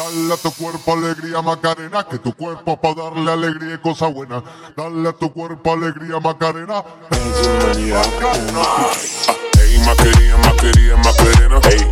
Dale a tu cuerpo alegría Macarena, que tu cuerpo pa' darle alegría y cosa buena. Dale a tu cuerpo alegría Macarena. Hey, Macarena, Macarena, Macarena. Hey,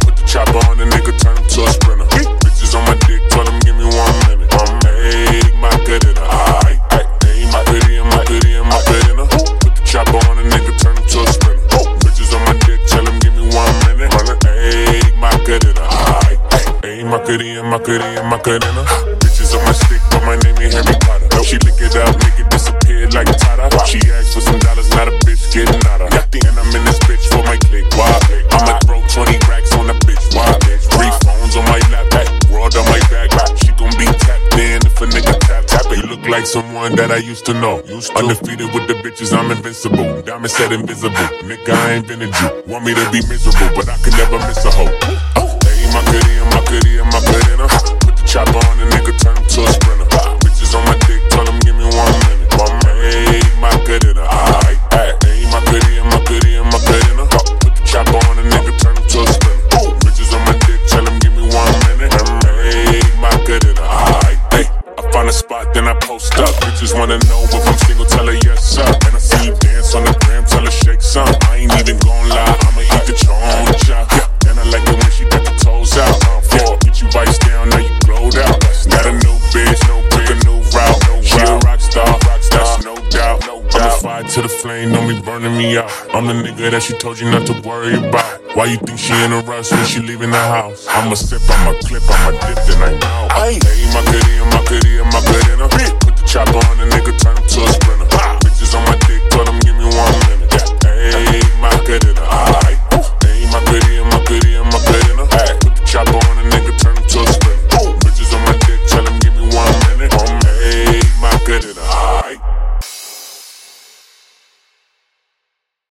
Macarena, Macarena, Macarena. Bitches on my stick, but my name ain't Harry Potter. She lick it up, make it disappear like Tata. She asked for some dollars, not a bitch getting out of. And I'm in this bitch for my click. Why? I'ma throw 20 racks on the bitch. Why? Three phones on my lap, back, world on my back. She gon' be tapped in if a nigga tap tap it. You look like someone that I used to know. Undefeated with the bitches, I'm invincible. Diamond said invisible. Nigga, I ain't been a Jew. Want me to be miserable, but I can never miss a hoe. Then I. Bitches wanna know if I'm single, tell her yes, sir. And I see you dance on the gram, tell her shake some. I ain't even gon' lie, I'ma eat the choncha. And I like it when she got the toes out. Yeah, get you vice down, now you glowed out. Got a new bitch, no pick a new route. She a rock star, rock star, no doubt. I'm a fire to the flame, don't be burning me out. I'm the nigga that she told you not to worry about. Why you think she in a rush when she leaving the house? I'ma sip, I'ma clip, I'ma dip the